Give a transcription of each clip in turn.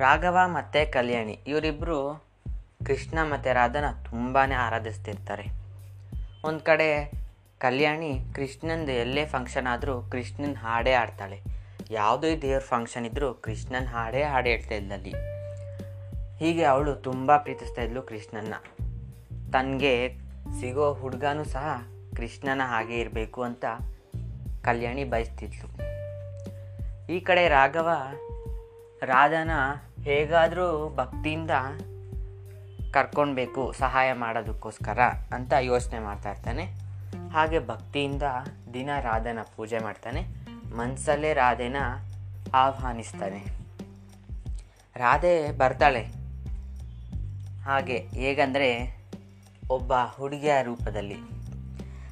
ರಾಘವ ಮತ್ತು ಕಲ್ಯಾಣಿ. ಇವರಿಬ್ಬರು ಕೃಷ್ಣ ಮತ್ತು ರಾಧನ ತುಂಬಾ ಆರಾಧಿಸ್ತಿರ್ತಾರೆ. ಒಂದು ಕಡೆ ಕಲ್ಯಾಣಿ ಕೃಷ್ಣಂದು ಎಲ್ಲೇ ಫಂಕ್ಷನ್ ಆದರೂ ಕೃಷ್ಣನ ಹಾಡೇ ಆಡ್ತಾಳೆ ಯಾವುದೇ ದೇವ್ರ ಫಂಕ್ಷನ್ ಇದ್ದರೂ ಕೃಷ್ಣನ ಹಾಡೇ ಹಾಡು ಹೇಳ್ತಾ ಇದ್ದಲ್ಲಿ ಹೀಗೆ ಅವಳು ತುಂಬ ಪ್ರೀತಿಸ್ತಾ ಇದ್ಲು ಕೃಷ್ಣನ್ನ. ತನಗೆ ಸಿಗೋ ಹುಡುಗನೂ ಸಹ ಕೃಷ್ಣನ ಹಾಗೆ ಇರಬೇಕು ಅಂತ ಕಲ್ಯಾಣಿ ಬಯಸ್ತಿದ್ಲು. ಈ ಕಡೆ ರಾಘವ ರಾಧನ ಹೇಗಾದರೂ ಭಕ್ತಿಯಿಂದ ಕರ್ಕೊಳ್ಬೇಕು ಸಹಾಯ ಮಾಡೋದಕ್ಕೋಸ್ಕರ ಅಂತ ಯೋಚನೆ ಮಾಡ್ತಾ ಇರ್ತಾನೆ. ಹಾಗೆ ಭಕ್ತಿಯಿಂದ ದಿನ ರಾಧನ ಪೂಜೆ ಮಾಡ್ತಾನೆ. ಮನಸ್ಸಲ್ಲೇ ರಾಧೆನ ಆಹ್ವಾನಿಸ್ತಾನೆ. ರಾಧೆ ಬರ್ತಾಳೆ. ಹಾಗೆ ಹೇಗಂದರೆ ಒಬ್ಬ ಹುಡುಗಿಯ ರೂಪದಲ್ಲಿ.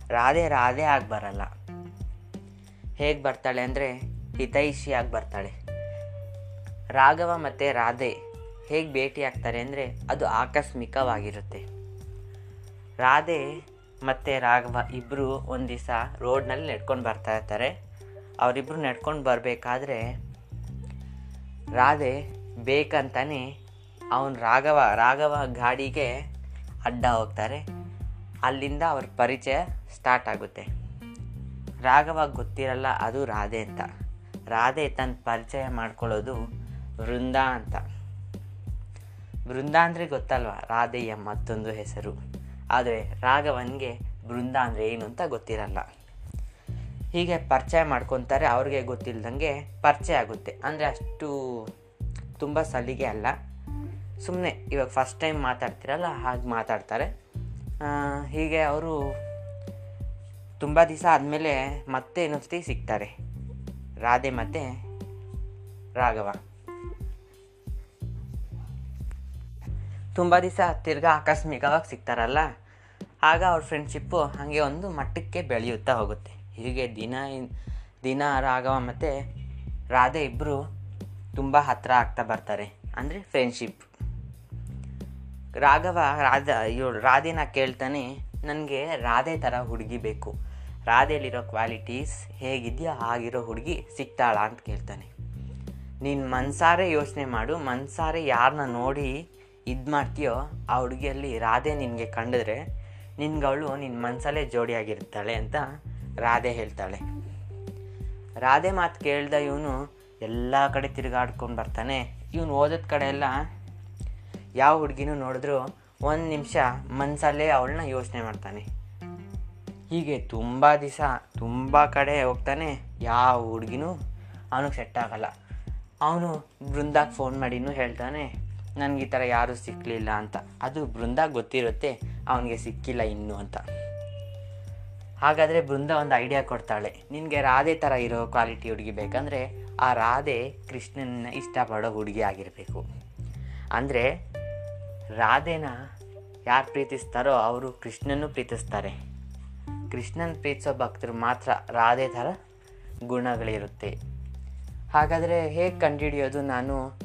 ರಾಧೆ ರಾಧೆ ಆಗಿ ಬರಲ್ಲ ಹೇಗೆ ಬರ್ತಾಳೆ ಅಂದರೆ ಹಿತೈಷಿಯಾಗಿ ಬರ್ತಾಳೆ. ರಾಘವ ಮತ್ತು ರಾಧೆ ಹೇಗೆ ಭೇಟಿ ಆಗ್ತಾರೆ ಅಂದರೆ ಅದು ಆಕಸ್ಮಿಕವಾಗಿರುತ್ತೆ. ರಾಧೆ ಮತ್ತು ರಾಘವ ಇಬ್ಬರು ಒಂದು ದಿವಸ ರೋಡ್ನಲ್ಲಿ ನಡ್ಕೊಂಡು ಬರ್ತಾ ಇರ್ತಾರೆ. ಅವರಿಬ್ಬರು ನಡ್ಕೊಂಡು ಬರಬೇಕಾದ್ರೆ ರಾಧೆ ಬೇಕಂತಾನೆ ಅವನು ರಾಘವ ರಾಘವ ಗಾಡಿಗೆ ಅಡ್ಡ ಹೋಗ್ತಾರೆ. ಅಲ್ಲಿಂದ ಅವ್ರ ಪರಿಚಯ ಸ್ಟಾರ್ಟ್ ಆಗುತ್ತೆ. ರಾಘವ ಗೊತ್ತಿರಲ್ಲ ಅದು ರಾಧೆ ಅಂತ. ರಾಧೆ ತನ್ನ ಪರಿಚಯ ಮಾಡ್ಕೊಳ್ಳೋದು ವೃಂದ ಅಂತ. ಬೃಂದ ಅಂದರೆ ಗೊತ್ತಲ್ವ? ರಾಧೆಯ ಮತ್ತೊಂದು ಹೆಸರು. ಆದರೆ ರಾಘವನ್ಗೆ ಬೃಂದ ಅಂದರೆ ಏನು ಅಂತ ಗೊತ್ತಿರಲ್ಲ. ಹೀಗೆ ಪರಿಚಯ ಮಾಡ್ಕೊತಾರೆ, ಅವ್ರಿಗೆ ಗೊತ್ತಿಲ್ಲದಂಗೆ ಪರಿಚಯ ಆಗುತ್ತೆ. ಅಂದರೆ ಅಷ್ಟು ತುಂಬ ಸಲಿಗೆ ಅಲ್ಲ. ಸುಮ್ಮನೆ ಇವಾಗ ಫಸ್ಟ್ ಟೈಮ್ ಮಾತಾಡ್ತಿರಲ್ಲ, ಹಾಗೆ ಮಾತಾಡ್ತಾರೆ. ಹೀಗೆ ಅವರು ತುಂಬ ದಿವಸ ಆದಮೇಲೆ ಮತ್ತೆ ಇನ್ನೊಂದ್ಸತಿ ಸಿಗ್ತಾರೆ. ರಾಧೆ ಮತ್ತು ರಾಘವ. ತುಂಬ ದಿವಸ ತಿರ್ಗಾ ಆಕಸ್ಮಿಕವಾಗಿ ಸಿಗ್ತಾರಲ್ಲ? ಆಗ ಅವ್ರ ಫ್ರೆಂಡ್ಶಿಪ್ಪು ಹಾಗೆ ಒಂದು ಮಟ್ಟಕ್ಕೆ ಬೆಳೆಯುತ್ತಾ ಹೋಗುತ್ತೆ. ಹೀಗೆ ದಿನ ದಿನ ರಾಘವ ಮತ್ತು ರಾಧೆ ಇಬ್ಬರು ತುಂಬ ಹತ್ತಿರ ಆಗ್ತಾ ಬರ್ತಾರೆ. ಅಂದರೆ ಫ್ರೆಂಡ್ಶಿಪ್ ರಾಘವ, ರಾಧ, ಇವಳು, ರಾಧೆನ ಕೇಳ್ತಾನೆ, ನನಗೆ ರಾಧೆ ಥರ ಹುಡುಗಿ ಬೇಕು. ರಾಧೆಯಲ್ಲಿರೋ ಕ್ವಾಲಿಟೀಸ್ ಹೇಗಿದೆಯೋ ಆಗಿರೋ ಹುಡುಗಿ ಸಿಗ್ತಾಳ? ಅಂತ ಕೇಳ್ತಾನೆ. ನೀನು ಮನ್ಸಾರೆ ಯೋಚನೆ ಮಾಡು, ಮನ್ಸಾರೆ ಯಾರನ್ನ ನೋಡಿ ಇದು ಮಾಡ್ತೀಯೋ, ಆ ಹುಡುಗಿಯಲ್ಲಿ ರಾಧೆ ನಿನಗೆ ಕಂಡಿದ್ರೆ ನಿನ್ಗವಳು ನಿನ್ನ ಮನಸಲ್ಲೇ ಜೋಡಿಯಾಗಿರ್ತಾಳೆ ಅಂತ ರಾಧೆ ಹೇಳ್ತಾಳೆ. ರಾಧೆ ಮಾತು ಕೇಳ್ದ ಇವನು ಎಲ್ಲ ಕಡೆ ತಿರುಗಾಡ್ಕೊಂಡು ಬರ್ತಾನೆ. ಇವನು ಓದೋದ ಕಡೆ ಎಲ್ಲ ಯಾವ ಹುಡುಗಿನೂ ನೋಡಿದ್ರು ಒಂದು ನಿಮಿಷ ಮನಸಲ್ಲೇ ಅವಳನ್ನ ಯೋಚನೆ ಮಾಡ್ತಾನೆ. ಹೀಗೆ ತುಂಬ ದಿವಸ ತುಂಬ ಕಡೆ ಹೋಗ್ತಾನೆ, ಯಾವ ಹುಡುಗಿನೂ ಅವನಿಗೆ ಸೆಟ್ ಆಗಲ್ಲ. ಅವನು ಬೃಂದಾಗೆ ಫೋನ್ ಮಾಡಿನೂ ಹೇಳ್ತಾನೆ ನನಗೆ ಈ ಥರ ಯಾರೂ ಸಿಕ್ಕಲಿಲ್ಲ ಅಂತ. ಅದು ಬೃಂದ ಗೊತ್ತಿರುತ್ತೆ, ಅವನಿಗೆ ಸಿಕ್ಕಿಲ್ಲ ಇನ್ನು ಅಂತ. ಹಾಗಾದರೆ ಬೃಂದ ಒಂದು ಐಡಿಯಾ ಕೊಡ್ತಾಳೆ. ನಿನಗೆ ರಾಧೆ ಥರ ಇರೋ ಕ್ವಾಲಿಟಿ ಹುಡುಗಿ ಬೇಕಂದರೆ, ಆ ರಾಧೆ ಕೃಷ್ಣನ ಇಷ್ಟಪಡೋ ಹುಡುಗಿ ಆಗಿರಬೇಕು. ಅಂದರೆ, ರಾಧೆನ ಯಾರು ಪ್ರೀತಿಸ್ತಾರೋ ಅವರು ಕೃಷ್ಣನೂ ಪ್ರೀತಿಸ್ತಾರೆ. ಕೃಷ್ಣನ ಪ್ರೀತಿಸೋ ಭಕ್ತರು ಮಾತ್ರ ರಾಧೆ ಥರ ಗುಣಗಳಿರುತ್ತೆ. ಹಾಗಾದರೆ ಹೇಗೆ ಕಂಡುಹಿಡಿಯೋದು ನಾನು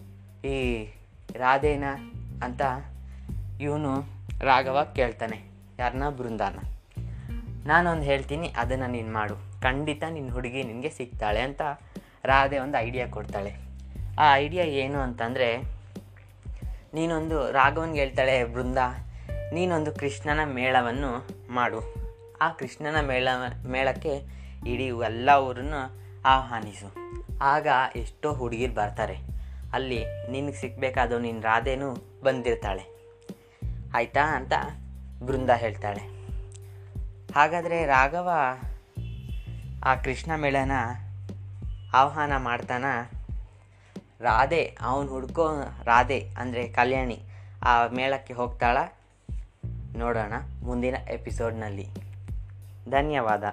ಈ ರಾಧೇನ ಅಂತ ಇವನು ರಾಘವ ಕೇಳ್ತಾನೆ. ಯಾರನ್ನ ಬೃಂದಾನ. ನಾನೊಂದು ಹೇಳ್ತೀನಿ, ಅದನ್ನು ನೀನು ಮಾಡು. ಖಂಡಿತ ನಿನ್ನ ಹುಡುಗಿ ನಿನಗೆ ಸಿಗ್ತಾಳೆ ಅಂತ ರಾಧೆ ಒಂದು ಐಡಿಯಾ ಕೊಡ್ತಾಳೆ. ಆ ಐಡಿಯಾ ಏನು ಅಂತಂದರೆ, ನೀನೊಂದು ರಾಘವನ್ಗೆ ಹೇಳ್ತಾಳೆ, ಬೃಂದ, ನೀನೊಂದು ಕೃಷ್ಣನ ಮೇಳವನ್ನು ಮಾಡು. ಆ ಕೃಷ್ಣನ ಮೇಳ, ಮೇಳಕ್ಕೆ ಇಡೀ ಎಲ್ಲ ಊರನ್ನು ಆಹ್ವಾನಿಸು. ಆಗ ಎಷ್ಟೋ ಹುಡುಗಿರು ಬರ್ತಾರೆ. ಅಲ್ಲಿ ನಿನಗೆ ಸಿಗ್ಬೇಕಾದ ನಿನ್ನ ರಾಧೆನೂ ಬಂದಿರ್ತಾಳೆ. ಆಯಿತಾ ಅಂತ ಬೃಂದ ಹೇಳ್ತಾಳೆ. ಹಾಗಾದರೆ ರಾಘವ ಆ ಕೃಷ್ಣ ಮೇಳನ ಆಹ್ವಾನ ಮಾಡ್ತಾನ, ರಾಧೆ, ಅವನು ಹುಡ್ಕೋ ರಾಧೆ ಅಂದರೆ ಕಲ್ಯಾಣಿ ಆ ಮೇಳಕ್ಕೆ ಹೋಗ್ತಾಳ. ನೋಡೋಣ ಮುಂದಿನ ಎಪಿಸೋಡ್ನಲ್ಲಿ ಧನ್ಯವಾದ.